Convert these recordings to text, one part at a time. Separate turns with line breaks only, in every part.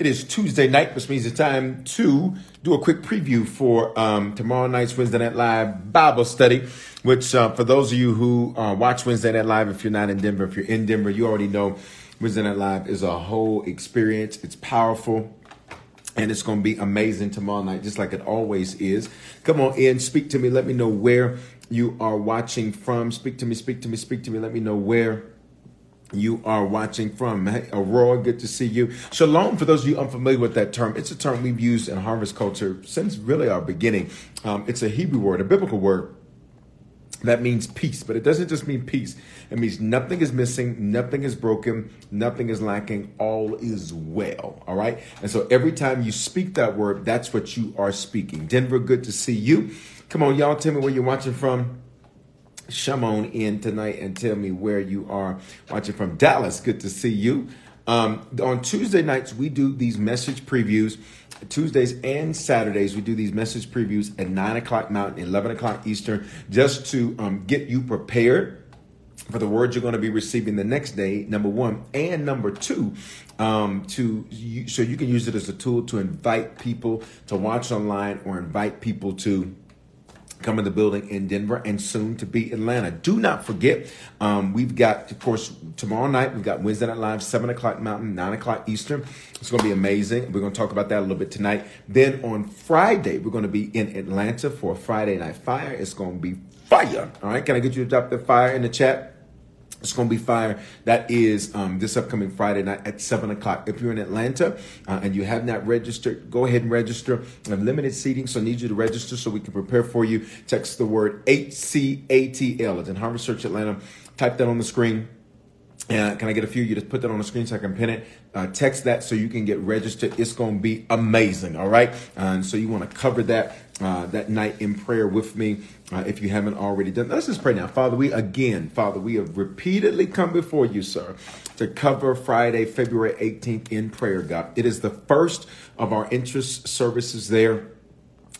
It is Tuesday night, which means it's time to do a quick preview for um, tomorrow night's Wednesday Night Live Bible study. Which, uh, for those of you who uh, watch Wednesday Night Live, if you're not in Denver, if you're in Denver, you already know Wednesday Night Live is a whole experience. It's powerful. And it's going to be amazing tomorrow night, just like it always is. Come on in, speak to me. Let me know where you are watching from. Speak to me, speak to me, speak to me. Let me know where you are watching from. Hey, Aurora, good to see you. Shalom, for those of you unfamiliar with that term, it's a term we've used in harvest culture since really our beginning. Um, it's a Hebrew word, a biblical word that means peace, but it doesn't just mean peace. It means nothing is missing, nothing is broken, nothing is lacking, all is well. All right. And so every time you speak that word, that's what you are speaking. Denver, good to see you. Come on, y'all, tell me where you're watching from. Come on in tonight and tell me where you are watching from. Dallas, good to see you. Um, on Tuesday nights, we do these message previews. Tuesdays and Saturdays, we do these message previews at 9 o'clock Mountain, 11 o'clock Eastern, just to um, get you prepared for the words you're going to be receiving the next day number one and number two um, to so you can use it as a tool to invite people to watch online or invite people to come in the building in Denver and soon to be Atlanta. Do not forget, um, we've got, of course, tomorrow night, we've got Wednesday Night Live, 7 o'clock Mountain, 9 o'clock Eastern. It's going to be amazing. We're going to talk about that a little bit tonight. Then on Friday, we're going to be in Atlanta for Friday Night Fire. It's going to be fire. All right. Can I get you to drop the fire in the chat? It's going to be fire. That is um, this upcoming Friday night at 7 o'clock. If you're in Atlanta uh, and you have not registered, go ahead and register. I have limited seating, so I need you to register so we can prepare for you. Text the word HCATL. It's in Harvest Church Atlanta. Type that on the screen. Uh, can I get a few? You just put that on the screen so I can pin it. Uh, text that so you can get registered. It's going to be amazing. All right. and so you want to cover that uh, that night in prayer with me uh, if you haven't already done. Let's just pray now, Father. We again, Father, we have repeatedly come before you, sir, to cover Friday, February 18th in prayer. God, it is the first of our interest services there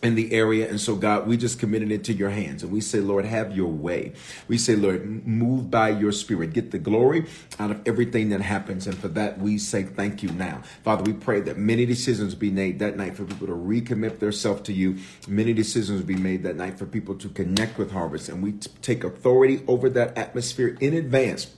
in the area. And so, God, we just committed it to your hands. And we say, Lord, have your way. We say, Lord, move by your spirit. Get the glory out of everything that happens. And for that, we say thank you now. Father, we pray that many decisions be made that night for people to recommit themselves to you. Many decisions be made that night for people to connect with Harvest. And we t- take authority over that atmosphere in advance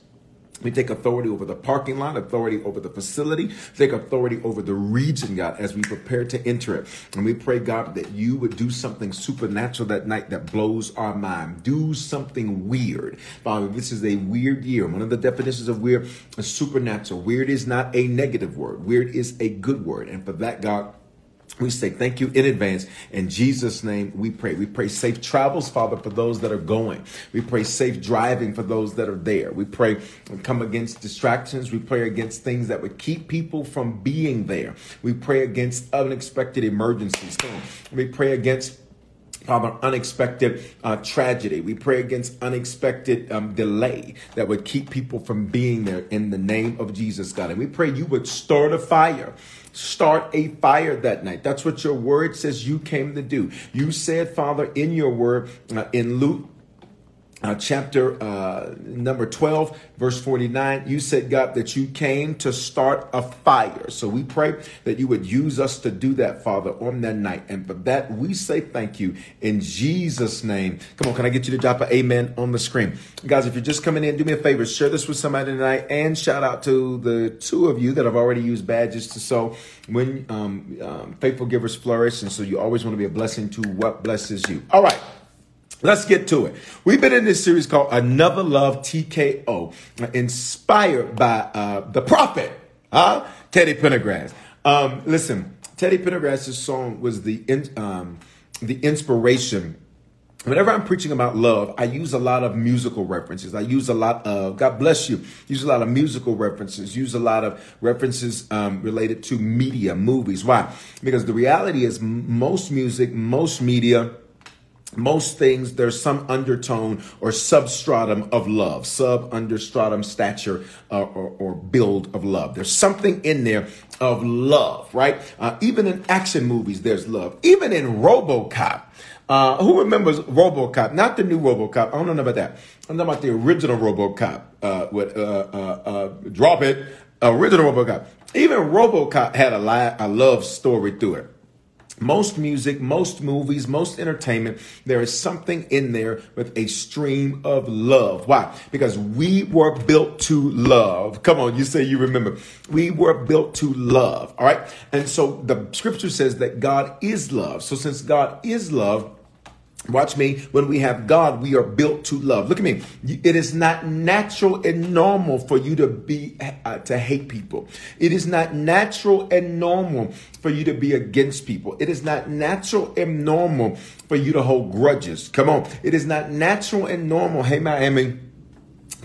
we take authority over the parking lot, authority over the facility, take authority over the region, God, as we prepare to enter it. And we pray, God, that you would do something supernatural that night that blows our mind. Do something weird. Father, this is a weird year. One of the definitions of weird is supernatural. Weird is not a negative word, weird is a good word. And for that, God, we say thank you in advance. In Jesus' name, we pray. We pray safe travels, Father, for those that are going. We pray safe driving for those that are there. We pray come against distractions. We pray against things that would keep people from being there. We pray against unexpected emergencies. We pray against Father, unexpected uh, tragedy. We pray against unexpected um, delay that would keep people from being there in the name of Jesus, God. And we pray you would start a fire Start a fire that night. That's what your word says you came to do. You said, Father, in your word, uh, in Luke uh, chapter uh, number 12, verse 49, you said, God, that you came to start a fire. So we pray that you would use us to do that, Father, on that night. And for that, we say thank you in Jesus' name. Come on, can I get you to drop an amen on the screen? Guys, if you're just coming in, do me a favor, share this with somebody tonight and shout out to the two of you that have already used badges to sow when um, um, faithful givers flourish. And so you always want to be a blessing to what blesses you. All right. Let's get to it. We've been in this series called Another Love TKO, inspired by uh, the prophet, huh? Teddy Pendergrass. Um, listen, Teddy Pendergrass's song was the in, um, the inspiration Whenever I'm preaching about love, I use a lot of musical references. I use a lot of, God bless you, use a lot of musical references, use a lot of references um, related to media, movies. Why? Because the reality is, most music, most media, most things there's some undertone or substratum of love sub understratum stature uh, or, or, build of love there's something in there of love right uh, even in action movies there's love even in robocop uh, who remembers RoboCop? Not the new RoboCop. I don't know about that. I'm talking about the original RoboCop. Uh, with uh, uh, drop it. Original RoboCop. Even RoboCop had a, li- a love story through it most music, most movies, most entertainment, there is something in there with a stream of love. Why? Because we were built to love. Come on, you say you remember. We were built to love. All right. And so the scripture says that God is love. So since God is love, Watch me. When we have God, we are built to love. Look at me. It is not natural and normal for you to be uh, to hate people. It is not natural and normal for you to be against people. It is not natural and normal for you to hold grudges. Come on. It is not natural and normal. Hey, Miami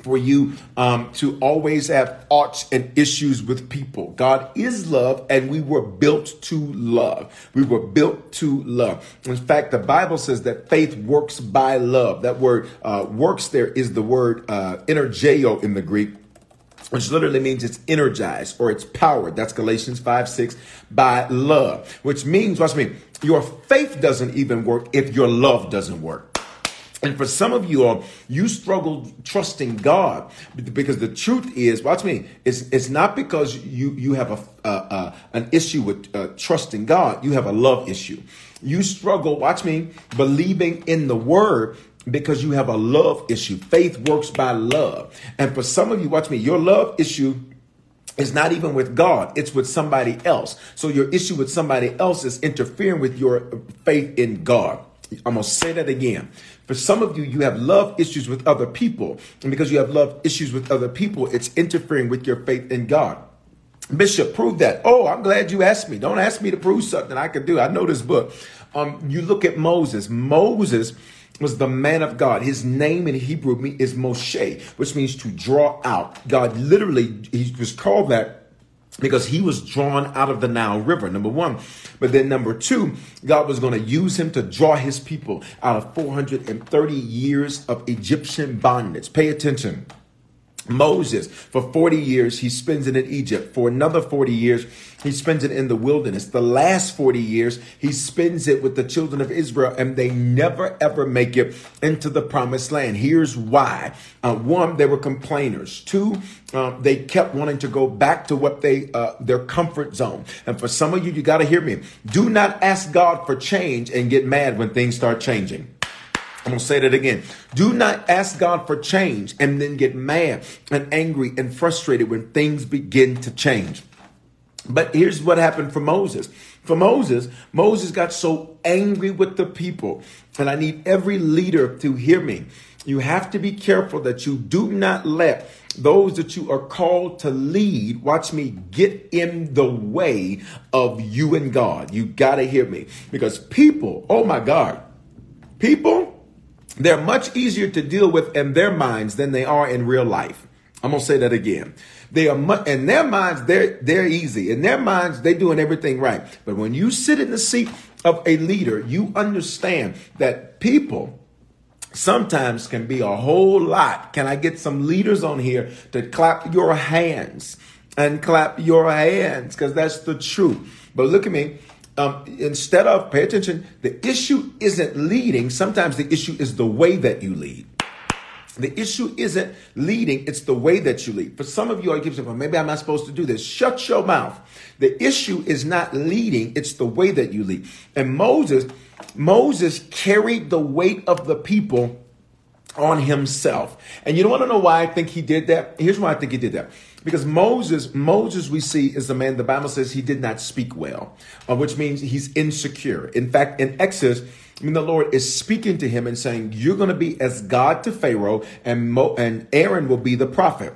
for you um, to always have arts and issues with people. God is love, and we were built to love. We were built to love. In fact, the Bible says that faith works by love. That word uh, works there is the word uh, energeo in the Greek which literally means it's energized or it's powered. That's Galatians 5 6 by love, which means, watch me, your faith doesn't even work if your love doesn't work. And for some of you all, you struggle trusting God because the truth is, watch me, it's, it's not because you, you have a, uh, an issue with uh, trusting God. You have a love issue. You struggle, watch me, believing in the word because you have a love issue. Faith works by love. And for some of you, watch me, your love issue is not even with God, it's with somebody else. So your issue with somebody else is interfering with your faith in God. I'm going to say that again. For some of you, you have love issues with other people. And because you have love issues with other people, it's interfering with your faith in God. Bishop, prove that. Oh, I'm glad you asked me. Don't ask me to prove something I can do. I know this book. Um, you look at Moses. Moses was the man of God. His name in Hebrew is Moshe, which means to draw out. God literally, he was called that because he was drawn out of the Nile River, number one. But then, number two, God was going to use him to draw his people out of 430 years of Egyptian bondage. Pay attention. Moses, for 40 years, he spends it in Egypt. For another 40 years, he spends it in the wilderness. The last 40 years, he spends it with the children of Israel, and they never ever make it into the promised land. Here's why. Uh, one, they were complainers. Two, um, they kept wanting to go back to what they, uh, their comfort zone. And for some of you, you got to hear me. Do not ask God for change and get mad when things start changing. I'm going to say that again. Do not ask God for change and then get mad and angry and frustrated when things begin to change. But here's what happened for Moses. For Moses, Moses got so angry with the people. And I need every leader to hear me. You have to be careful that you do not let those that you are called to lead, watch me, get in the way of you and God. You got to hear me. Because people, oh my God, people, they're much easier to deal with in their minds than they are in real life. I'm gonna say that again. They are mu- in their minds. They're they're easy. In their minds, they're doing everything right. But when you sit in the seat of a leader, you understand that people sometimes can be a whole lot. Can I get some leaders on here to clap your hands and clap your hands? Because that's the truth. But look at me um, instead of pay attention, the issue isn't leading. Sometimes the issue is the way that you lead. The issue isn't leading, it's the way that you lead. For some of you, I keep saying, well, maybe I'm not supposed to do this. Shut your mouth. The issue is not leading, it's the way that you lead. And Moses, Moses carried the weight of the people on himself. And you don't want to know why I think he did that? Here's why I think he did that. Because Moses, Moses, we see is the man, the Bible says he did not speak well, uh, which means he's insecure. In fact, in Exodus, I mean, the Lord is speaking to him and saying, You're going to be as God to Pharaoh, and, Mo- and Aaron will be the prophet.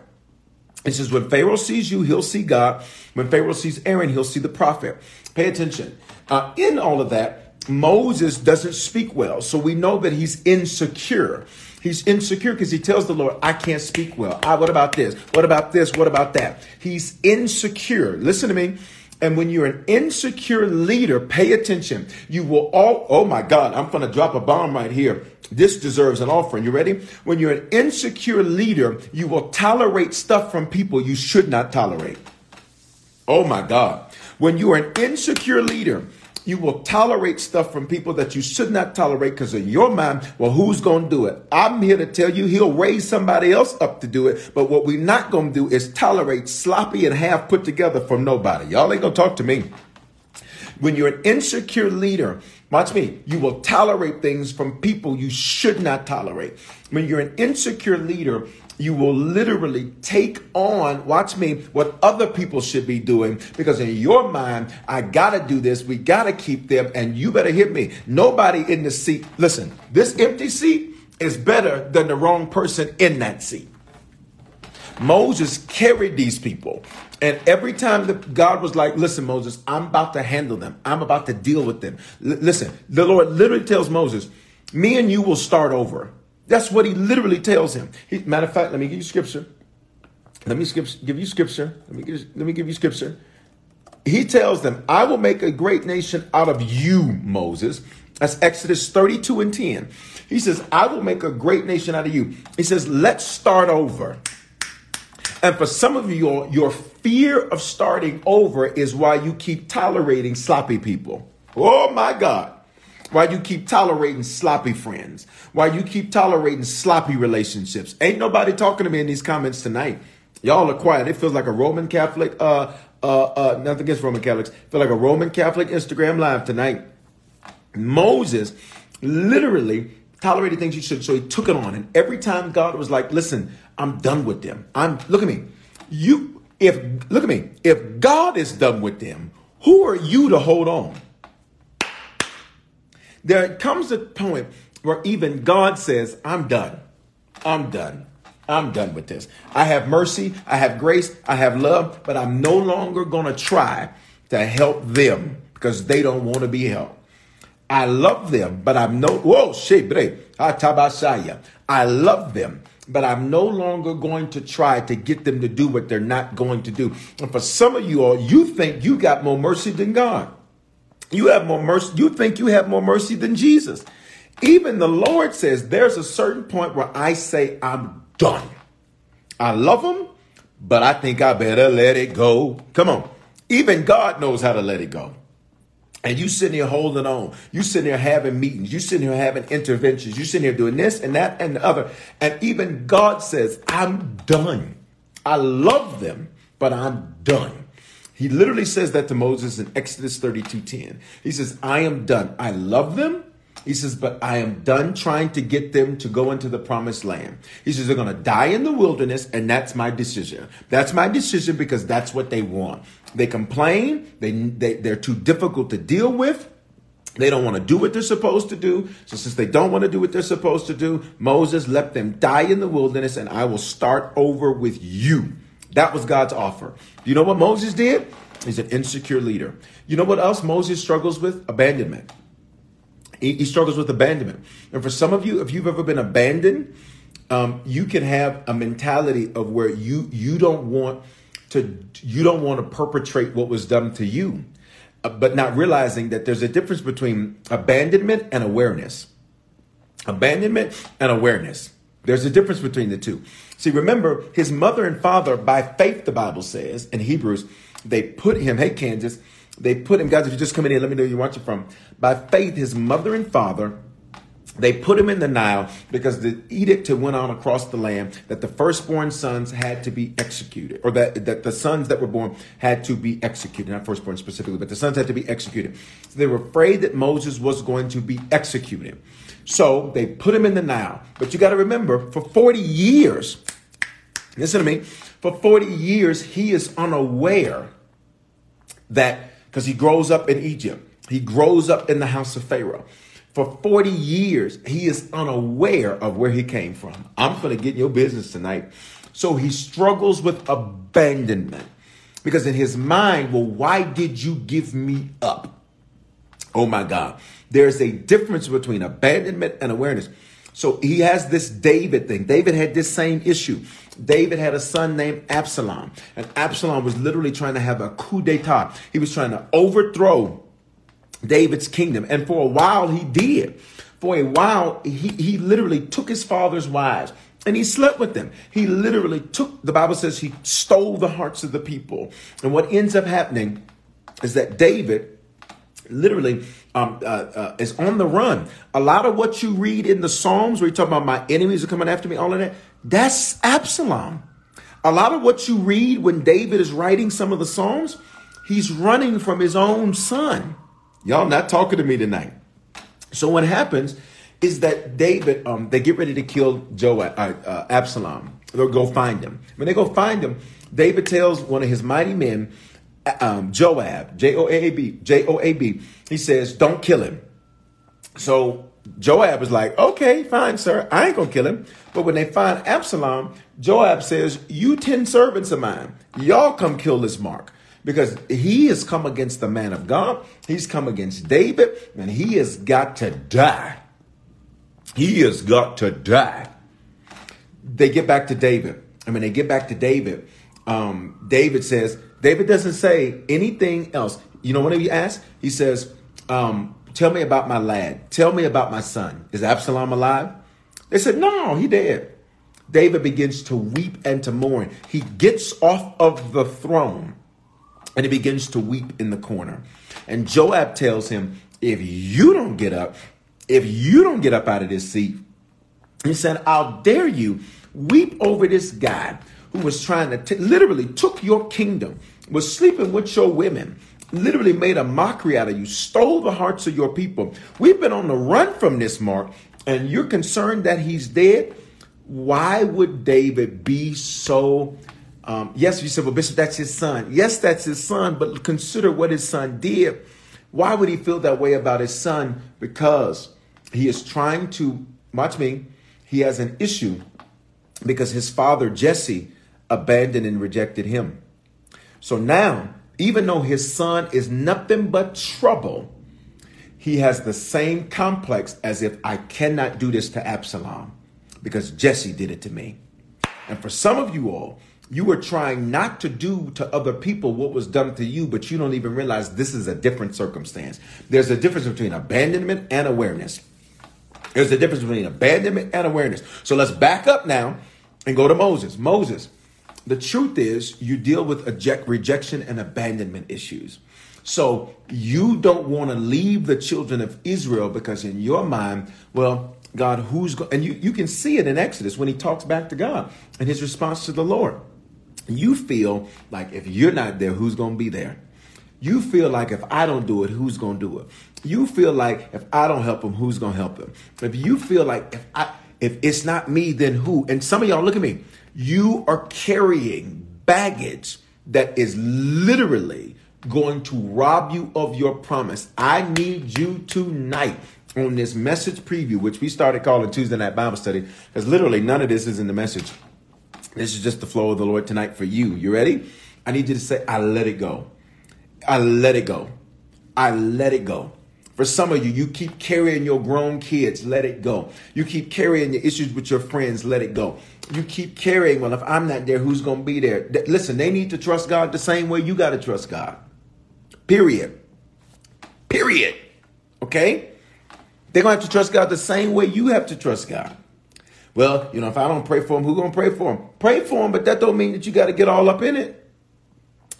He says, When Pharaoh sees you, he'll see God. When Pharaoh sees Aaron, he'll see the prophet. Pay attention. Uh, in all of that, Moses doesn't speak well. So we know that he's insecure. He's insecure because he tells the Lord, I can't speak well. I, what about this? What about this? What about that? He's insecure. Listen to me. And when you're an insecure leader, pay attention. You will all, oh my God, I'm going to drop a bomb right here. This deserves an offering. You ready? When you're an insecure leader, you will tolerate stuff from people you should not tolerate. Oh my God. When you are an insecure leader, you will tolerate stuff from people that you should not tolerate because in your mind, well, who's going to do it? I'm here to tell you he'll raise somebody else up to do it. But what we're not going to do is tolerate sloppy and half put together from nobody. Y'all ain't going to talk to me. When you're an insecure leader, watch me, you will tolerate things from people you should not tolerate. When you're an insecure leader, you will literally take on, watch me, what other people should be doing because in your mind, I gotta do this, we gotta keep them, and you better hit me. Nobody in the seat, listen, this empty seat is better than the wrong person in that seat. Moses carried these people. And every time that God was like, listen, Moses, I'm about to handle them. I'm about to deal with them. L- listen, the Lord literally tells Moses, me and you will start over. That's what he literally tells him. He, matter of fact, let me give you scripture. Let me skip, give you scripture. Let me, give, let me give you scripture. He tells them, I will make a great nation out of you, Moses. That's Exodus 32 and 10. He says, I will make a great nation out of you. He says, let's start over. And for some of you, your fear of starting over is why you keep tolerating sloppy people. Oh my God. Why you keep tolerating sloppy friends? Why you keep tolerating sloppy relationships? Ain't nobody talking to me in these comments tonight. Y'all are quiet. It feels like a Roman Catholic, uh, uh, uh, nothing against Roman Catholics. Feel like a Roman Catholic Instagram live tonight. Moses literally tolerated things you should, so he took it on. And every time God was like, listen, I'm done with them. I'm, look at me. You, if, look at me. If God is done with them, who are you to hold on? There comes a point where even God says, I'm done. I'm done. I'm done with this. I have mercy, I have grace, I have love, but I'm no longer going to try to help them because they don't want to be helped. I love them, but I'm no whoa shebre atabasaya. Ah, I love them, but I'm no longer going to try to get them to do what they're not going to do. And for some of you all, you think you got more mercy than God. You have more mercy. You think you have more mercy than Jesus. Even the Lord says there's a certain point where I say I'm done. I love them, but I think I better let it go. Come on. Even God knows how to let it go. And you sitting here holding on. You sitting here having meetings. You sitting here having interventions. You sitting here doing this and that and the other. And even God says, I'm done. I love them, but I'm done. He literally says that to Moses in Exodus 32 10. He says, I am done. I love them. He says, but I am done trying to get them to go into the promised land. He says, they're going to die in the wilderness, and that's my decision. That's my decision because that's what they want. They complain, they, they, they're too difficult to deal with. They don't want to do what they're supposed to do. So, since they don't want to do what they're supposed to do, Moses let them die in the wilderness, and I will start over with you. That was God's offer. You know what Moses did? He's an insecure leader. You know what else Moses struggles with? Abandonment. He, he struggles with abandonment. And for some of you, if you've ever been abandoned, um, you can have a mentality of where you you don't want to you don't want to perpetrate what was done to you, uh, but not realizing that there's a difference between abandonment and awareness. Abandonment and awareness. There's a difference between the two. See, remember, his mother and father, by faith, the Bible says in Hebrews, they put him, hey, Kansas, they put him, guys, if you're just coming in, let me know where you're watching from. By faith, his mother and father, they put him in the Nile because the edict had went on across the land that the firstborn sons had to be executed, or that, that the sons that were born had to be executed, not firstborn specifically, but the sons had to be executed. So they were afraid that Moses was going to be executed. So they put him in the Nile. But you got to remember, for 40 years, listen to me, for 40 years, he is unaware that, because he grows up in Egypt, he grows up in the house of Pharaoh. For 40 years, he is unaware of where he came from. I'm going to get in your business tonight. So he struggles with abandonment because in his mind, well, why did you give me up? Oh my God. There's a difference between abandonment and awareness. So he has this David thing. David had this same issue. David had a son named Absalom, and Absalom was literally trying to have a coup d'etat. He was trying to overthrow David's kingdom. And for a while, he did. For a while, he, he literally took his father's wives and he slept with them. He literally took, the Bible says he stole the hearts of the people. And what ends up happening is that David literally um, uh, uh, is on the run. A lot of what you read in the Psalms, where you talk about my enemies are coming after me, all of that, that's Absalom. A lot of what you read when David is writing some of the Psalms, he's running from his own son. Y'all not talking to me tonight. So what happens is that David, um, they get ready to kill Joab, uh, uh, Absalom. They'll go find him. When they go find him, David tells one of his mighty men, um, Joab, J O A B, J O A B. He says, "Don't kill him." So Joab is like, "Okay, fine, sir. I ain't gonna kill him." But when they find Absalom, Joab says, "You ten servants of mine, y'all come kill this Mark." because he has come against the man of God. He's come against David, and he has got to die. He has got to die. They get back to David. And when they get back to David, um, David says, David doesn't say anything else. You know what he asks? He says, um, Tell me about my lad. Tell me about my son. Is Absalom alive? They said, No, he dead. David begins to weep and to mourn. He gets off of the throne and he begins to weep in the corner. And Joab tells him, If you don't get up, if you don't get up out of this seat, he said, I'll dare you weep over this guy who was trying to t- literally took your kingdom, was sleeping with your women, literally made a mockery out of you, stole the hearts of your people. We've been on the run from this mark, and you're concerned that he's dead. Why would David be so um, yes, you said, well, Bishop, that's his son. Yes, that's his son, but consider what his son did. Why would he feel that way about his son? Because he is trying to, watch me, he has an issue because his father, Jesse, abandoned and rejected him. So now, even though his son is nothing but trouble, he has the same complex as if I cannot do this to Absalom because Jesse did it to me. And for some of you all, you are trying not to do to other people what was done to you, but you don't even realize this is a different circumstance. There's a difference between abandonment and awareness. There's a difference between abandonment and awareness. So let's back up now and go to Moses. Moses, the truth is, you deal with eject, rejection and abandonment issues. So you don't want to leave the children of Israel because in your mind, well, God, who's going, and you, you can see it in Exodus when he talks back to God and his response to the Lord you feel like if you're not there, who's going to be there? You feel like if I don't do it, who's going to do it? You feel like if I don't help him, who's going to help him? If you feel like if I if it's not me, then who? And some of y'all look at me. You are carrying baggage that is literally going to rob you of your promise. I need you tonight on this message preview, which we started calling Tuesday Night Bible Study, because literally none of this is in the message. This is just the flow of the Lord tonight for you. You ready? I need you to say, I let it go. I let it go. I let it go. For some of you, you keep carrying your grown kids, let it go. You keep carrying your issues with your friends, let it go. You keep carrying, well, if I'm not there, who's going to be there? Listen, they need to trust God the same way you got to trust God. Period. Period. Okay? They're going to have to trust God the same way you have to trust God. Well, you know, if I don't pray for him, who gonna pray for them? Pray for them, but that don't mean that you got to get all up in it.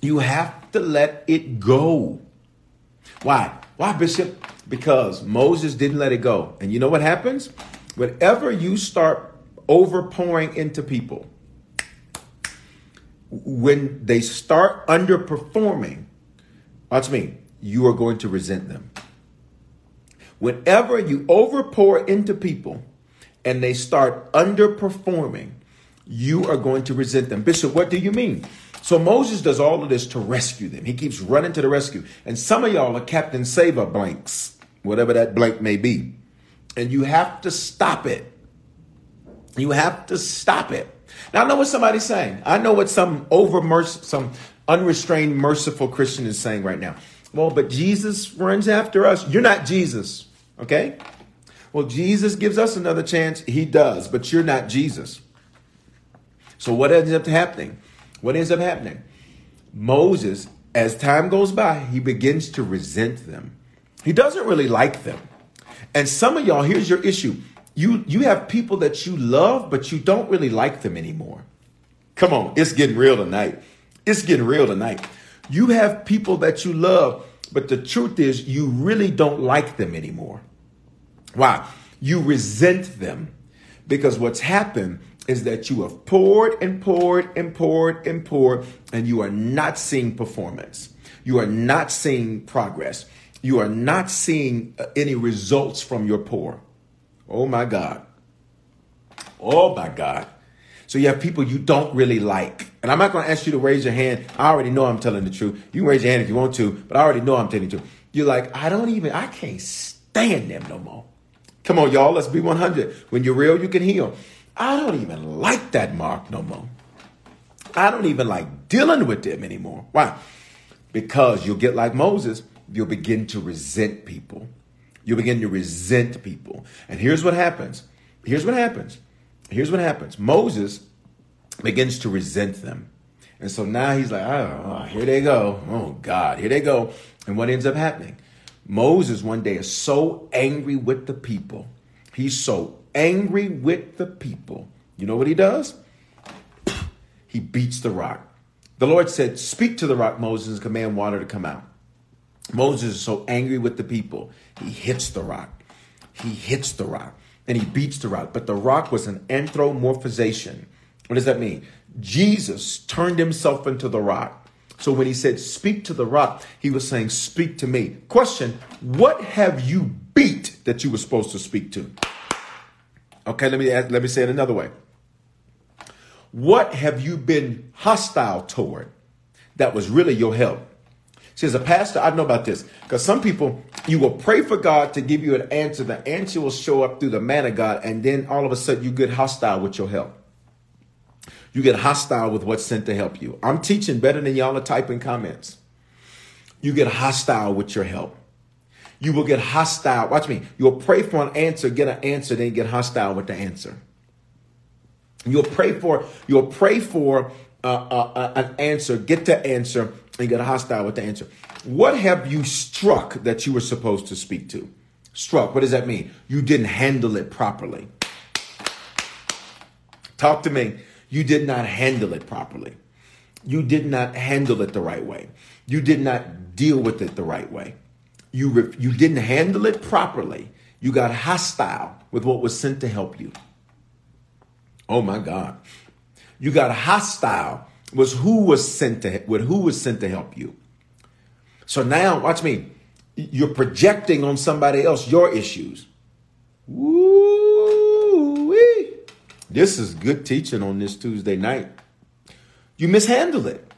You have to let it go. Why? Why, Bishop? Because Moses didn't let it go. And you know what happens? Whenever you start overpouring into people, when they start underperforming, watch me, you are going to resent them. Whenever you overpour into people, and they start underperforming, you are going to resent them. Bishop, what do you mean? So Moses does all of this to rescue them. He keeps running to the rescue. And some of y'all are Captain Saver blanks, whatever that blank may be. And you have to stop it. You have to stop it. Now I know what somebody's saying. I know what some over some unrestrained, merciful Christian is saying right now. Well, but Jesus runs after us. You're not Jesus. Okay? Well, Jesus gives us another chance. He does, but you're not Jesus. So what ends up happening? What ends up happening? Moses, as time goes by, he begins to resent them. He doesn't really like them. And some of y'all, here's your issue. You you have people that you love, but you don't really like them anymore. Come on, it's getting real tonight. It's getting real tonight. You have people that you love, but the truth is you really don't like them anymore. Why? You resent them because what's happened is that you have poured and poured and poured and poured, and you are not seeing performance. You are not seeing progress. You are not seeing uh, any results from your pour. Oh my God. Oh my God. So you have people you don't really like. And I'm not going to ask you to raise your hand. I already know I'm telling the truth. You can raise your hand if you want to, but I already know I'm telling the truth. You're like, I don't even, I can't stand them no more. Come on, y'all, let's be 100. When you're real, you can heal. I don't even like that mark no more. I don't even like dealing with them anymore. Why? Because you'll get like Moses, you'll begin to resent people. You'll begin to resent people. And here's what happens. Here's what happens. Here's what happens. Moses begins to resent them. And so now he's like, oh, oh here they go. Oh, God, here they go. And what ends up happening? Moses one day is so angry with the people. He's so angry with the people. You know what he does? He beats the rock. The Lord said, Speak to the rock, Moses, and command water to come out. Moses is so angry with the people, he hits the rock. He hits the rock and he beats the rock. But the rock was an anthropomorphization. What does that mean? Jesus turned himself into the rock. So when he said, Speak to the rock, he was saying, Speak to me. Question What have you beat that you were supposed to speak to? Okay, let me ask, let me say it another way. What have you been hostile toward that was really your help? See, as a pastor, I know about this because some people, you will pray for God to give you an answer. The answer will show up through the man of God, and then all of a sudden you get hostile with your help. You get hostile with what's sent to help you. I'm teaching better than y'all are typing comments. You get hostile with your help. You will get hostile. Watch me. You'll pray for an answer, get an answer, then get hostile with the answer. You'll pray for you'll pray for uh, uh, uh, an answer, get the answer, and get hostile with the answer. What have you struck that you were supposed to speak to? Struck. What does that mean? You didn't handle it properly. Talk to me. You did not handle it properly. You did not handle it the right way. You did not deal with it the right way. You, re- you didn't handle it properly. You got hostile with what was sent to help you. Oh my God. You got hostile was who was sent to with who was sent to help you. So now, watch me. You're projecting on somebody else your issues. Woo-wee. This is good teaching on this Tuesday night. You mishandle it.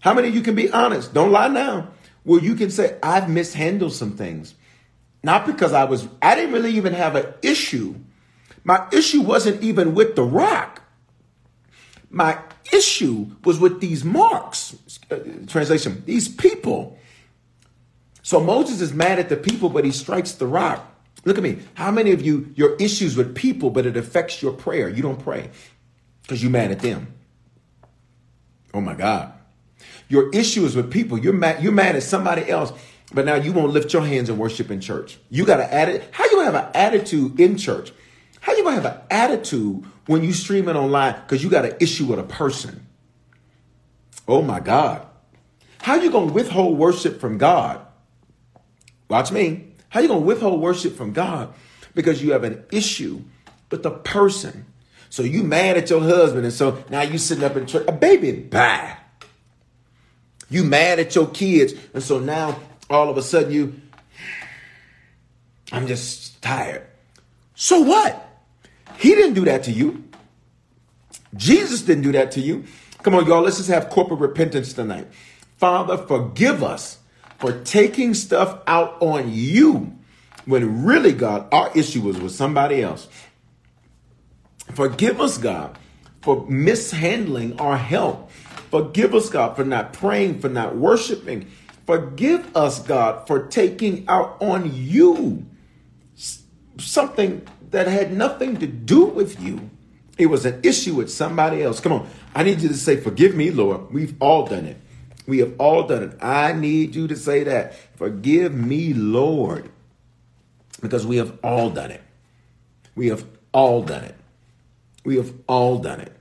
How many of you can be honest? Don't lie now. Well, you can say, I've mishandled some things. Not because I was, I didn't really even have an issue. My issue wasn't even with the rock. My issue was with these marks. Translation, these people. So Moses is mad at the people, but he strikes the rock. Look at me. How many of you, your issues with people, but it affects your prayer? You don't pray because you're mad at them. Oh my God. Your issue is with people. You're mad, you're mad at somebody else, but now you won't lift your hands and worship in church. You got to add it. How you gonna have an attitude in church? How you gonna have an attitude when you stream it online because you got an issue with a person? Oh my God. How you gonna withhold worship from God? Watch me. How you gonna withhold worship from God because you have an issue with the person? So you mad at your husband, and so now you sitting up in church. A baby, bye. You mad at your kids, and so now all of a sudden you, I'm just tired. So what? He didn't do that to you. Jesus didn't do that to you. Come on, y'all, let's just have corporate repentance tonight. Father, forgive us for taking stuff out on you when really, God, our issue was with somebody else. Forgive us, God, for mishandling our health. Forgive us, God, for not praying, for not worshiping. Forgive us, God, for taking out on you something that had nothing to do with you. It was an issue with somebody else. Come on. I need you to say, Forgive me, Lord. We've all done it. We have all done it. I need you to say that. Forgive me, Lord. Because we have all done it. We have all done it. We have all done it.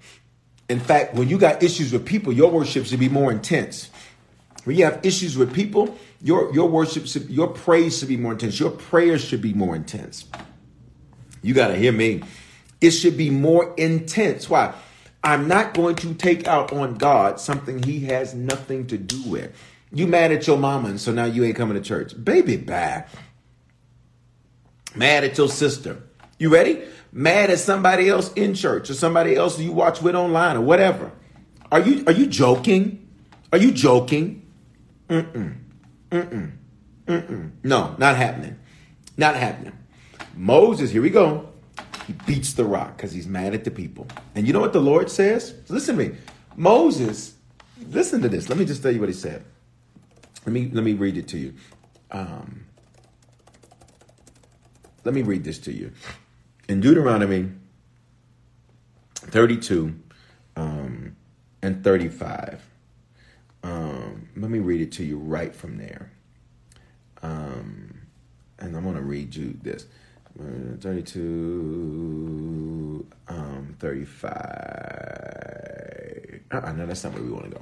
In fact, when you got issues with people, your worship should be more intense. When you have issues with people, your, your worship, should, your praise should be more intense. Your prayers should be more intense. You got to hear me. It should be more intense. Why? I'm not going to take out on God something he has nothing to do with. You mad at your mama, and so now you ain't coming to church. Baby, bad. Mad at your sister. You ready? Mad at somebody else in church or somebody else you watch with online or whatever. Are you are you joking? Are you joking? Mm-mm. Mm-mm. Mm-mm. No, not happening. Not happening. Moses, here we go. He beats the rock because he's mad at the people. And you know what the Lord says? Listen to me. Moses, listen to this. Let me just tell you what he said. Let me let me read it to you. Um, let me read this to you. In Deuteronomy 32 um, and 35. Um, let me read it to you right from there. Um, and I'm going to read you this. 32, um, 35. Uh-uh, no, that's not where we want to go.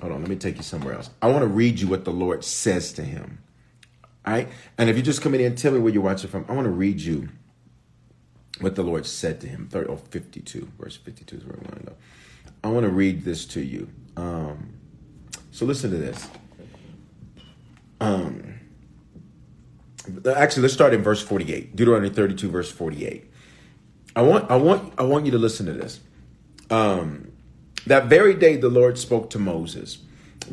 Hold on, let me take you somewhere else. I want to read you what the Lord says to him. All right? And if you just come in tell me where you're watching from, I want to read you what the Lord said to him. 30, oh, 52, verse 52 is where we want to go. I want to read this to you. Um, so listen to this. Um, actually, let's start in verse 48. Deuteronomy 32, verse 48. I want, I want, I want you to listen to this. Um, that very day, the Lord spoke to Moses,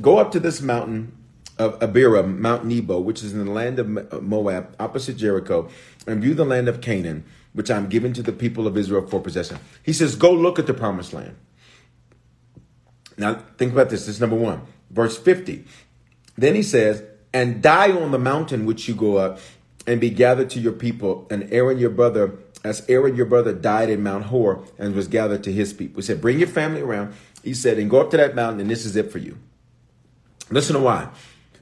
"Go up to this mountain of Abarim, Mount Nebo, which is in the land of Moab, opposite Jericho, and view the land of Canaan, which I'm giving to the people of Israel for possession." He says, "Go look at the promised land." Now, think about this. This is number one, verse 50. Then he says, and die on the mountain which you go up and be gathered to your people. And Aaron your brother, as Aaron your brother died in Mount Hor and was gathered to his people. He said, Bring your family around. He said, and go up to that mountain, and this is it for you. Listen to why.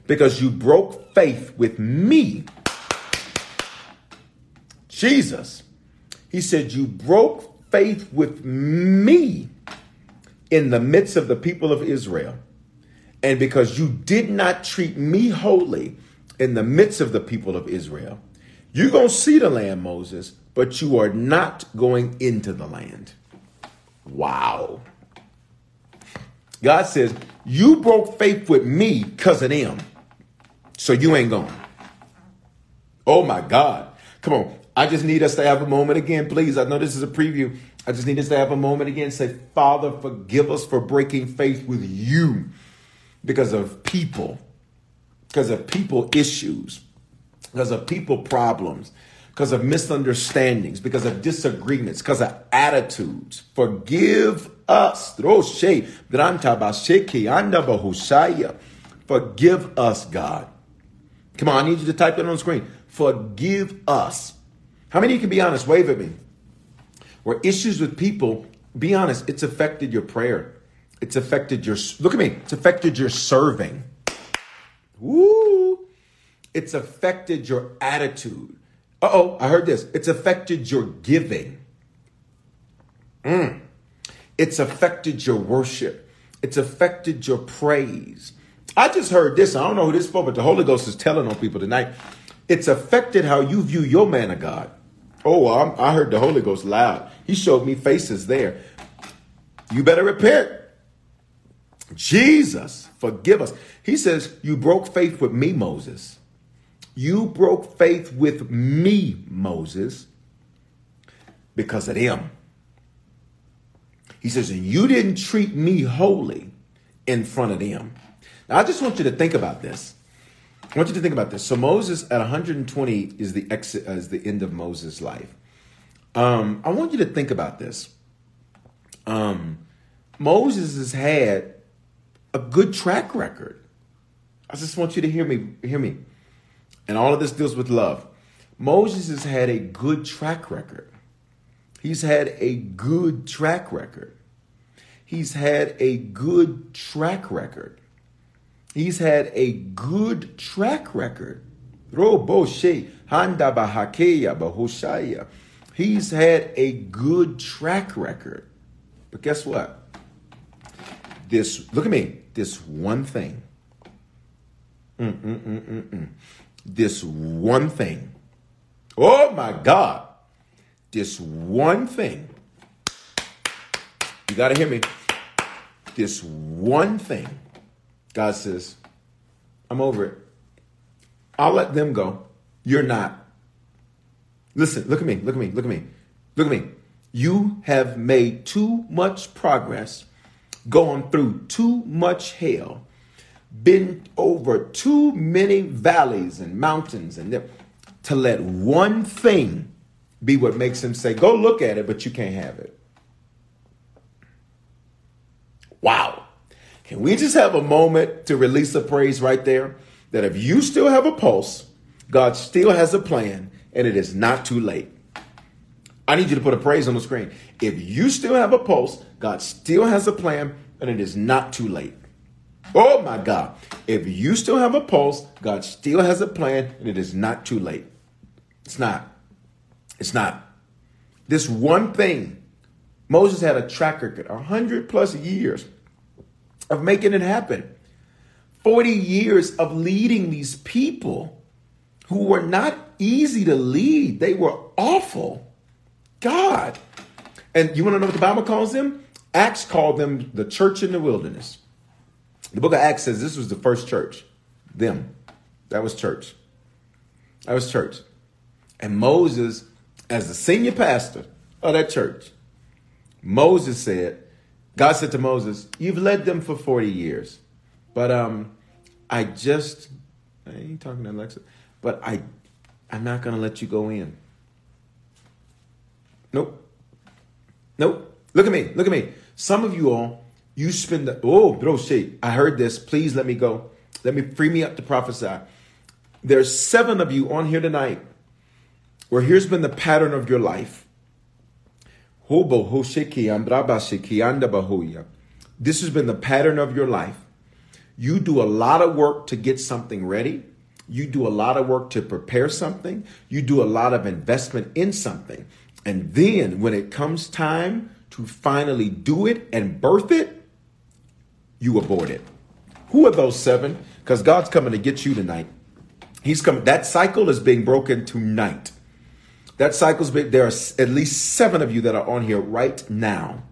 Because you broke faith with me. Jesus. He said, You broke faith with me in the midst of the people of Israel. And because you did not treat me holy in the midst of the people of Israel, you're going to see the land, Moses, but you are not going into the land. Wow. God says, You broke faith with me because of them. So you ain't going. Oh my God. Come on. I just need us to have a moment again, please. I know this is a preview. I just need us to have a moment again. Say, Father, forgive us for breaking faith with you because of people, because of people issues, because of people problems, because of misunderstandings, because of disagreements, because of attitudes. Forgive us. Forgive us, God. Come on, I need you to type that on the screen. Forgive us. How many of you can be honest? Wave at me. Where issues with people, be honest, it's affected your prayer. It's affected your, look at me, it's affected your serving. Woo! It's affected your attitude. Uh oh, I heard this. It's affected your giving. Mm. It's affected your worship. It's affected your praise. I just heard this. I don't know who this for, but the Holy Ghost is telling on people tonight. It's affected how you view your man of God. Oh, I'm, i heard the Holy Ghost loud. He showed me faces there. You better repent. Jesus, forgive us. He says, You broke faith with me, Moses. You broke faith with me, Moses, because of him. He says, And you didn't treat me holy in front of them. Now, I just want you to think about this. I want you to think about this. So Moses at 120 is the exit as the end of Moses' life. Um, I want you to think about this. Um, Moses has had a good track record. I just want you to hear me, hear me. And all of this deals with love. Moses has had a good track record. He's had a good track record. He's had a good track record. He's had a good track record. He's had a good track record. But guess what? This, look at me, this one thing. Mm-mm-mm-mm-mm. This one thing. Oh my God. This one thing. You got to hear me. This one thing. God says, I'm over it. I'll let them go. You're not. Listen, look at me, look at me, look at me, look at me. You have made too much progress, gone through too much hell, been over too many valleys and mountains, and to let one thing be what makes him say, Go look at it, but you can't have it. Wow. Can we just have a moment to release a praise right there? That if you still have a pulse, God still has a plan, and it is not too late. I need you to put a praise on the screen. If you still have a pulse, God still has a plan, and it is not too late. Oh my God. If you still have a pulse, God still has a plan, and it is not too late. It's not. It's not. This one thing, Moses had a track record, a hundred plus years of making it happen. 40 years of leading these people who were not easy to lead. They were awful. God. And you want to know what the Bible calls them? Acts called them the church in the wilderness. The book of Acts says this was the first church. Them. That was church. That was church. And Moses, as the senior pastor of that church, Moses said, God said to Moses, You've led them for 40 years. But um, I just I ain't talking to Alexa, but I I'm not gonna let you go in. Nope. Nope. Look at me. Look at me. Some of you all, you spend the oh bro shit. I heard this. Please let me go. Let me free me up to prophesy. There's seven of you on here tonight where here's been the pattern of your life this has been the pattern of your life. You do a lot of work to get something ready. You do a lot of work to prepare something. You do a lot of investment in something. And then when it comes time to finally do it and birth it, you abort it. Who are those seven? Because God's coming to get you tonight. He's coming. That cycle is being broken tonight. That cycle's been, there are at least seven of you that are on here right now.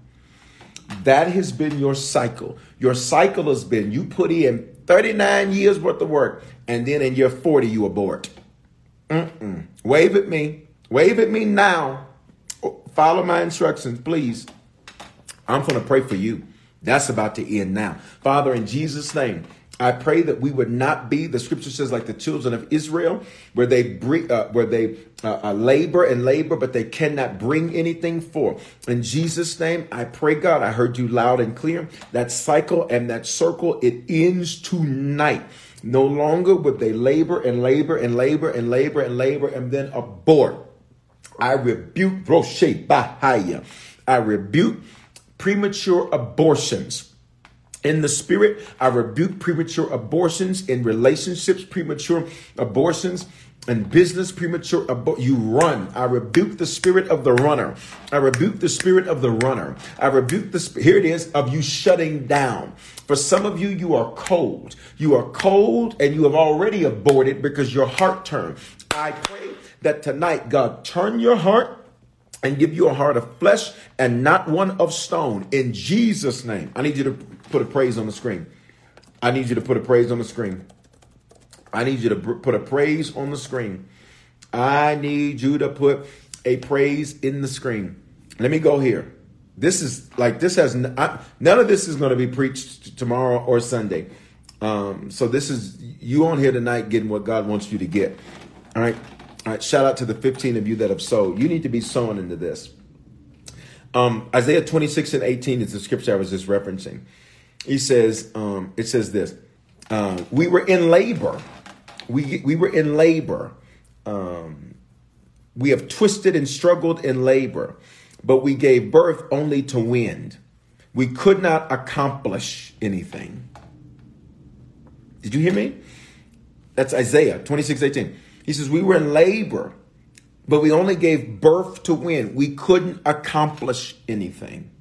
That has been your cycle. Your cycle has been you put in 39 years worth of work, and then in year 40, you abort. Mm-mm. Wave at me. Wave at me now. Follow my instructions, please. I'm going to pray for you. That's about to end now. Father, in Jesus' name, I pray that we would not be, the scripture says, like the children of Israel, where they bring, uh, where they uh, uh, labor and labor, but they cannot bring anything forth. In Jesus' name, I pray, God, I heard you loud and clear. That cycle and that circle, it ends tonight. No longer would they labor and labor and labor and labor and labor and then abort. I rebuke Roshe Bahaya. I rebuke premature abortions in the spirit. I rebuke premature abortions in relationships, premature abortions and business premature you run. I rebuke the spirit of the runner. I rebuke the spirit of the runner. I rebuke the sp- here it is of you shutting down. For some of you you are cold. You are cold and you have already aborted because your heart turned. I pray that tonight god turn your heart and give you a heart of flesh and not one of stone. In jesus name i need you to put a praise on the screen. I need you to put a praise on the screen. I need you to put a praise on the screen. I need you to put a praise in the screen. Let me go here. This is like this has I, none of this is going to be preached tomorrow or Sunday. Um, so this is you on here tonight getting what God wants you to get. All right. All right. Shout out to the 15 of you that have sowed. You need to be sowing into this. Um, Isaiah 26 and 18 is the scripture I was just referencing he says, um, it says this, uh, we were in labor. We, we were in labor. Um, We have twisted and struggled in labor, but we gave birth only to wind. We could not accomplish anything. Did you hear me? That's Isaiah 26 18. He says, We were in labor, but we only gave birth to wind. We couldn't accomplish anything.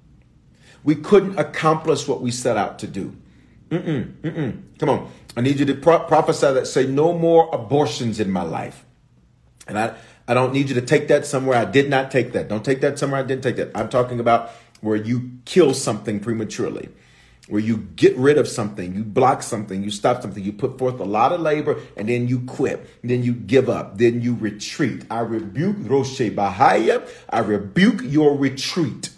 We couldn't accomplish what we set out to do. Mm-mm, mm-mm. Come on. I need you to pro- prophesy that say, No more abortions in my life. And I, I don't need you to take that somewhere I did not take that. Don't take that somewhere I didn't take that. I'm talking about where you kill something prematurely, where you get rid of something, you block something, you stop something, you put forth a lot of labor, and then you quit, then you give up, then you retreat. I rebuke Roshe Bahaya. I rebuke your retreat.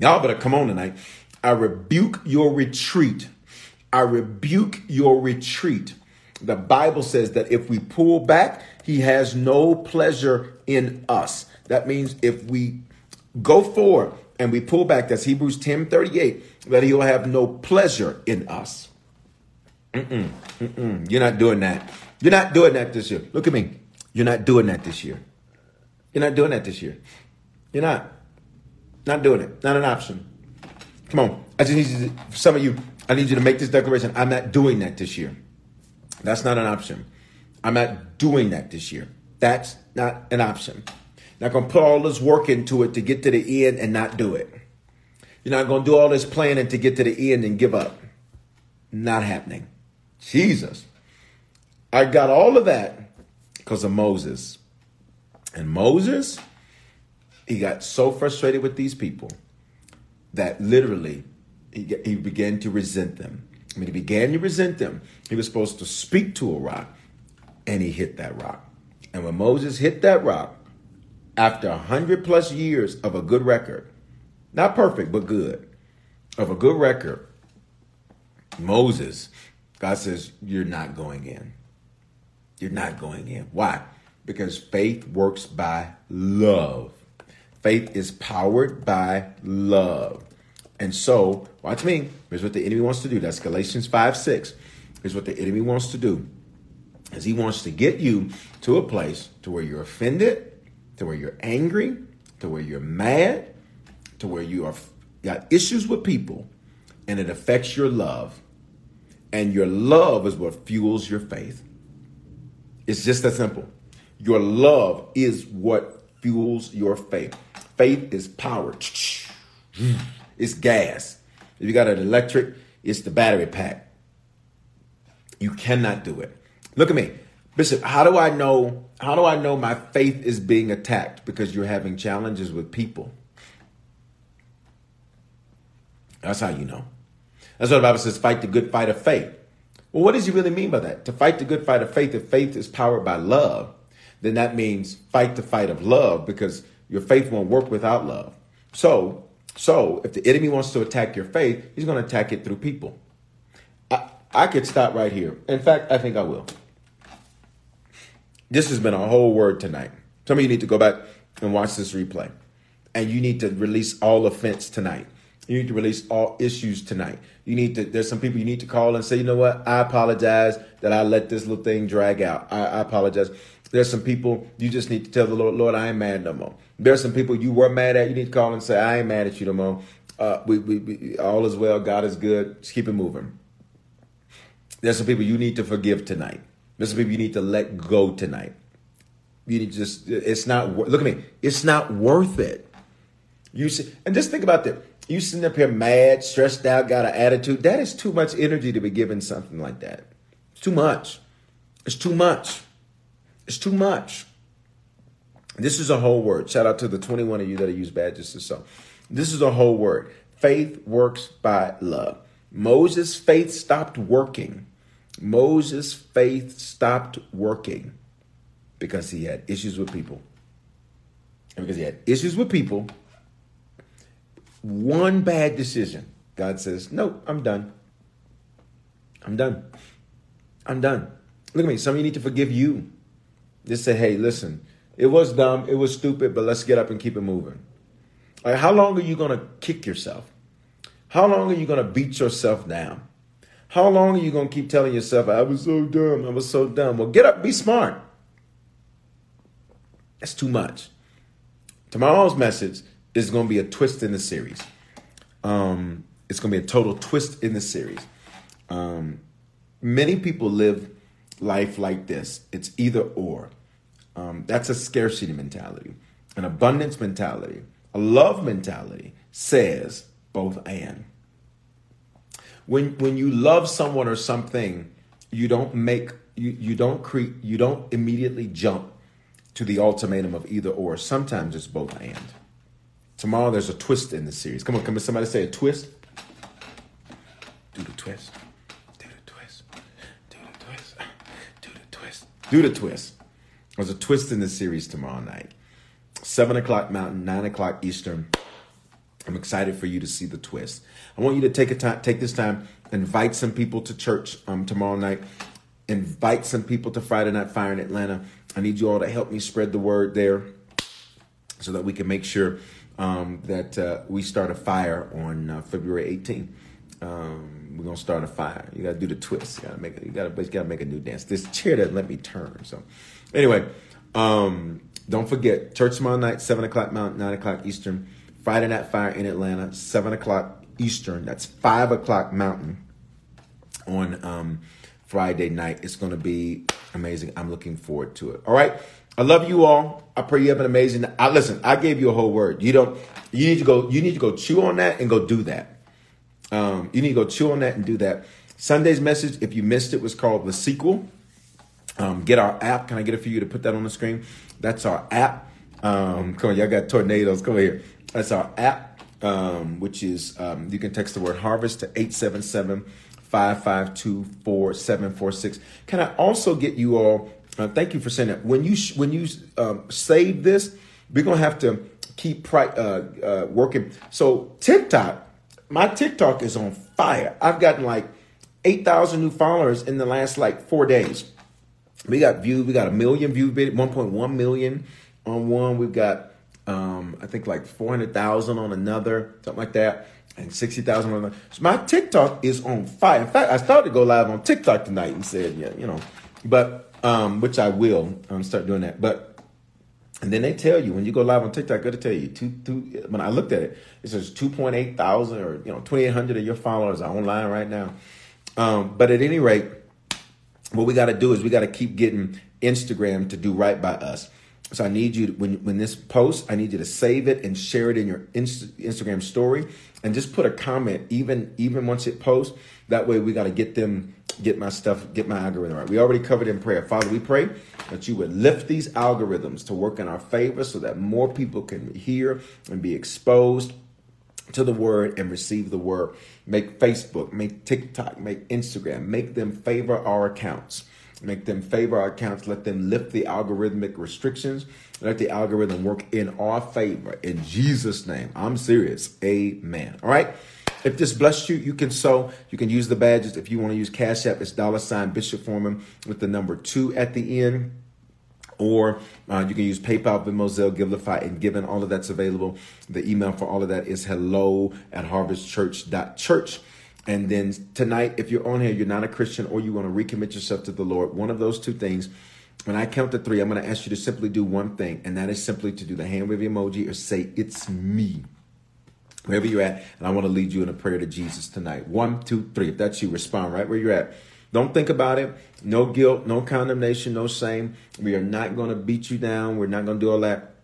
Y'all better come on tonight. I rebuke your retreat. I rebuke your retreat. The Bible says that if we pull back, he has no pleasure in us. That means if we go forward and we pull back, that's Hebrews 10 38, that he'll have no pleasure in us. Mm-mm, mm-mm. You're not doing that. You're not doing that this year. Look at me. You're not doing that this year. You're not doing that this year. You're not. Not doing it. Not an option. Come on. I just need you to, some of you, I need you to make this declaration. I'm not doing that this year. That's not an option. I'm not doing that this year. That's not an option. Not gonna put all this work into it to get to the end and not do it. You're not gonna do all this planning to get to the end and give up. Not happening. Jesus. I got all of that because of Moses. And Moses, he got so frustrated with these people that literally he, he began to resent them. When he began to resent them, he was supposed to speak to a rock, and he hit that rock. And when Moses hit that rock, after a hundred plus years of a good record, not perfect, but good, of a good record, Moses, God says, You're not going in. You're not going in. Why? Because faith works by love. Faith is powered by love. And so, watch me. Here's what the enemy wants to do. That's Galatians 5 6. Here's what the enemy wants to do. Is he wants to get you to a place to where you're offended, to where you're angry, to where you're mad, to where you are got issues with people, and it affects your love. And your love is what fuels your faith. It's just that simple. Your love is what fuels your faith. Faith is power. It's gas. If you got an electric, it's the battery pack. You cannot do it. Look at me. Bishop, how do I know how do I know my faith is being attacked because you're having challenges with people? That's how you know. That's what the Bible says, fight the good fight of faith. Well, what does he really mean by that? To fight the good fight of faith, if faith is powered by love, then that means fight the fight of love because your faith won't work without love. So so if the enemy wants to attack your faith, he's going to attack it through people. I, I could stop right here. In fact, I think I will. This has been a whole word tonight. Some of you need to go back and watch this replay. And you need to release all offense tonight. You need to release all issues tonight. You need to, there's some people you need to call and say, you know what? I apologize that I let this little thing drag out. I, I apologize. There's some people you just need to tell the Lord, Lord, I ain't mad no more. There's some people you were mad at. You need to call and say, I ain't mad at you no more. Uh, we, we, we, all is well. God is good. Just keep it moving. There's some people you need to forgive tonight. There's some people you need to let go tonight. You need to just, it's not, look at me. It's not worth it. You see, and just think about that. You sitting up here mad, stressed out, got an attitude. That is too much energy to be given something like that. It's too much. It's too much. It's too much. This is a whole word. Shout out to the 21 of you that use badges to sell. This is a whole word. Faith works by love. Moses' faith stopped working. Moses' faith stopped working because he had issues with people. And because he had issues with people, one bad decision, God says, Nope, I'm done. I'm done. I'm done. Look at me. Some of you need to forgive you. Just say, hey, listen, it was dumb, it was stupid, but let's get up and keep it moving. Like, how long are you going to kick yourself? How long are you going to beat yourself down? How long are you going to keep telling yourself, I was so dumb, I was so dumb? Well, get up, be smart. That's too much. Tomorrow's message is going to be a twist in the series. Um, it's going to be a total twist in the series. Um, many people live life like this it's either or. Um, that's a scarcity mentality. An abundance mentality, a love mentality says both and. When, when you love someone or something, you don't make you, you don't create you don't immediately jump to the ultimatum of either or. Sometimes it's both and. Tomorrow there's a twist in the series. Come on, come on, somebody say a twist. Do the twist. Do the twist. Do the twist. Do the twist. Do the twist. There's a twist in the series tomorrow night. Seven o'clock Mountain, nine o'clock Eastern. I'm excited for you to see the twist. I want you to take a time, take this time, invite some people to church um, tomorrow night. Invite some people to Friday Night Fire in Atlanta. I need you all to help me spread the word there, so that we can make sure um, that uh, we start a fire on uh, February 18th. Um, we're gonna start a fire. You gotta do the twist. You gotta make. You gotta. You gotta make a new dance. This chair doesn't let me turn. So, anyway, um, don't forget church tomorrow night, seven o'clock Mountain, nine o'clock Eastern. Friday Night Fire in Atlanta, seven o'clock Eastern. That's five o'clock Mountain on um, Friday night. It's gonna be amazing. I'm looking forward to it. All right. I love you all. I pray you have an amazing. I listen. I gave you a whole word. You don't. You need to go. You need to go chew on that and go do that. Um, you need to go chew on that and do that. Sunday's message, if you missed it, was called the sequel. Um, get our app. Can I get it for you to put that on the screen? That's our app. Um, come on, y'all got tornadoes. Come here. That's our app, um, which is um, you can text the word harvest to 877 552 4746. Can I also get you all? Uh, thank you for saying that. When you sh- when you um, save this, we're gonna have to keep pri- uh, uh, working. So TikTok, my TikTok is on fire. I've gotten like eight thousand new followers in the last like four days. We got views. We got a million view video, one point one million on one. We've got um, I think like four hundred thousand on another, something like that, and sixty thousand on another. So my TikTok is on fire. In fact, I started to go live on TikTok tonight and said, yeah, you know, but um, which I will um, start doing that. But and then they tell you when you go live on TikTok, got to tell you two two. When I looked at it, it says two point eight thousand or you know twenty eight hundred of your followers are online right now. Um, but at any rate, what we got to do is we got to keep getting Instagram to do right by us. So I need you to, when when this post, I need you to save it and share it in your Inst- Instagram story, and just put a comment even even once it posts. That way, we got to get them get my stuff, get my algorithm right. We already covered in prayer. Father, we pray that you would lift these algorithms to work in our favor, so that more people can hear and be exposed to the word and receive the word. Make Facebook, make TikTok, make Instagram, make them favor our accounts. Make them favor our accounts. Let them lift the algorithmic restrictions. Let the algorithm work in our favor. In Jesus' name. I'm serious. Amen. All right. If this blessed you, you can sow. You can use the badges. If you want to use Cash App, it's dollar sign Bishop Foreman with the number two at the end. Or uh, you can use PayPal, Venmo, Zelle, Givelify, and Given. All of that's available. The email for all of that is hello at harvestchurch.church. And then tonight, if you're on here, you're not a Christian, or you want to recommit yourself to the Lord, one of those two things, when I count to three, I'm going to ask you to simply do one thing, and that is simply to do the hand wave emoji or say, It's me. Wherever you're at, and I want to lead you in a prayer to Jesus tonight. One, two, three. If that's you, respond right where you're at. Don't think about it. No guilt, no condemnation, no shame. We are not going to beat you down. We're not going to do all that.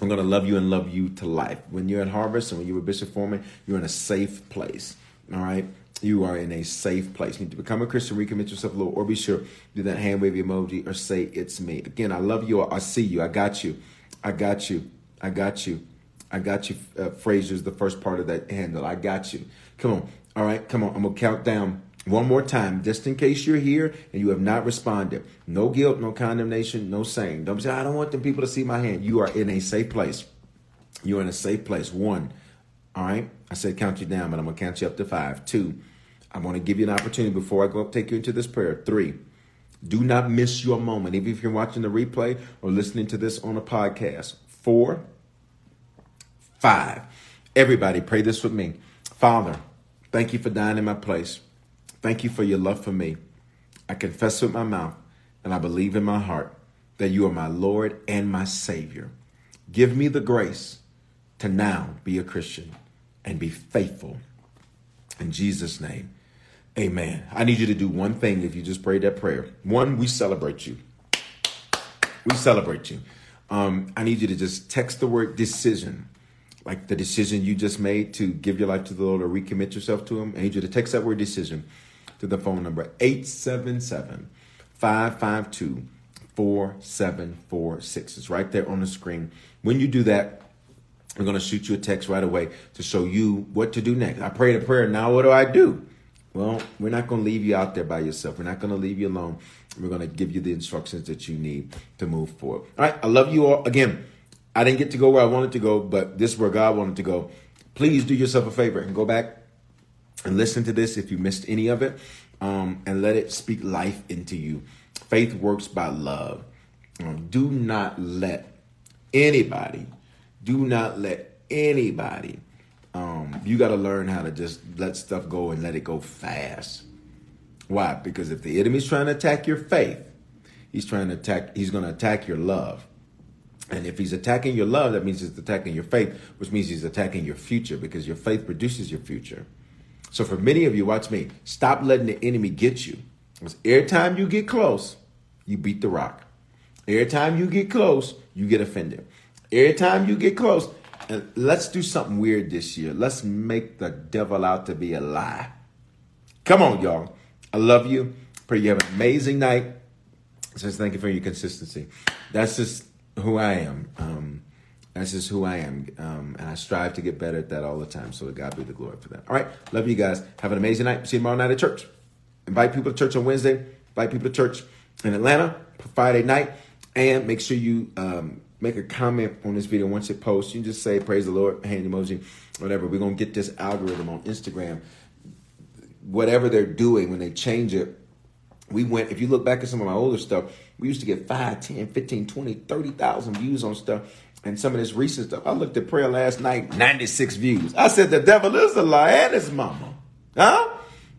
I'm going to love you and love you to life. When you're at Harvest and when you're with Bishop Foreman, you're in a safe place. All right. You are in a safe place. You need to become a Christian, recommit yourself a little, or be sure do that hand wave emoji or say it's me. Again, I love you. I see you. I got you. I got you. I got you. I got you. Uh, Fraser's the first part of that handle. I got you. Come on. All right. Come on. I'm gonna count down one more time, just in case you're here and you have not responded. No guilt, no condemnation, no saying. Don't say, I don't want them people to see my hand. You are in a safe place. You're in a safe place. One. All right. I said count you down, but I'm going to count you up to five. Two. I'm going to give you an opportunity before I go up, take you into this prayer. Three. Do not miss your moment, even if you're watching the replay or listening to this on a podcast. Four. Five. Everybody, pray this with me. Father, thank you for dying in my place. Thank you for your love for me. I confess with my mouth and I believe in my heart that you are my Lord and my Savior. Give me the grace to now be a Christian and be faithful. In Jesus' name, amen. I need you to do one thing if you just prayed that prayer. One, we celebrate you. We celebrate you. Um, I need you to just text the word decision, like the decision you just made to give your life to the Lord or recommit yourself to Him. I need you to text that word decision to the phone number 877 552 4746. It's right there on the screen. When you do that, we're going to shoot you a text right away to show you what to do next. I prayed a prayer. Now, what do I do? Well, we're not going to leave you out there by yourself. We're not going to leave you alone. We're going to give you the instructions that you need to move forward. All right. I love you all. Again, I didn't get to go where I wanted to go, but this is where God wanted to go. Please do yourself a favor and go back and listen to this if you missed any of it um, and let it speak life into you. Faith works by love. Um, do not let anybody, do not let anybody, um, you got to learn how to just let stuff go and let it go fast. Why? Because if the enemy's trying to attack your faith, he's trying to attack, he's going to attack your love. And if he's attacking your love, that means he's attacking your faith, which means he's attacking your future because your faith produces your future. So for many of you, watch me. Stop letting the enemy get you. Because every time you get close, you beat the rock. Every time you get close, you get offended. Every time you get close, and let's do something weird this year. Let's make the devil out to be a lie. Come on, y'all. I love you. Pray you have an amazing night. Just thank you for your consistency. That's just who I am. Um, that's just who I am. Um, and I strive to get better at that all the time. So God be the glory for that. All right. Love you guys. Have an amazing night. See you tomorrow night at church. Invite people to church on Wednesday. Invite people to church in Atlanta Friday night. And make sure you um, make a comment on this video once it posts. You just say, Praise the Lord, hand emoji, whatever. We're going to get this algorithm on Instagram. Whatever they're doing when they change it, we went, if you look back at some of my older stuff, we used to get 5, 10, 15, 20, 30,000 views on stuff. And some of this recent stuff, I looked at prayer last night, 96 views. I said, the devil is a lie and his mama. Huh?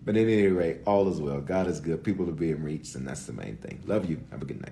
But at any rate, all is well. God is good. People are being reached, and that's the main thing. Love you. Have a good night.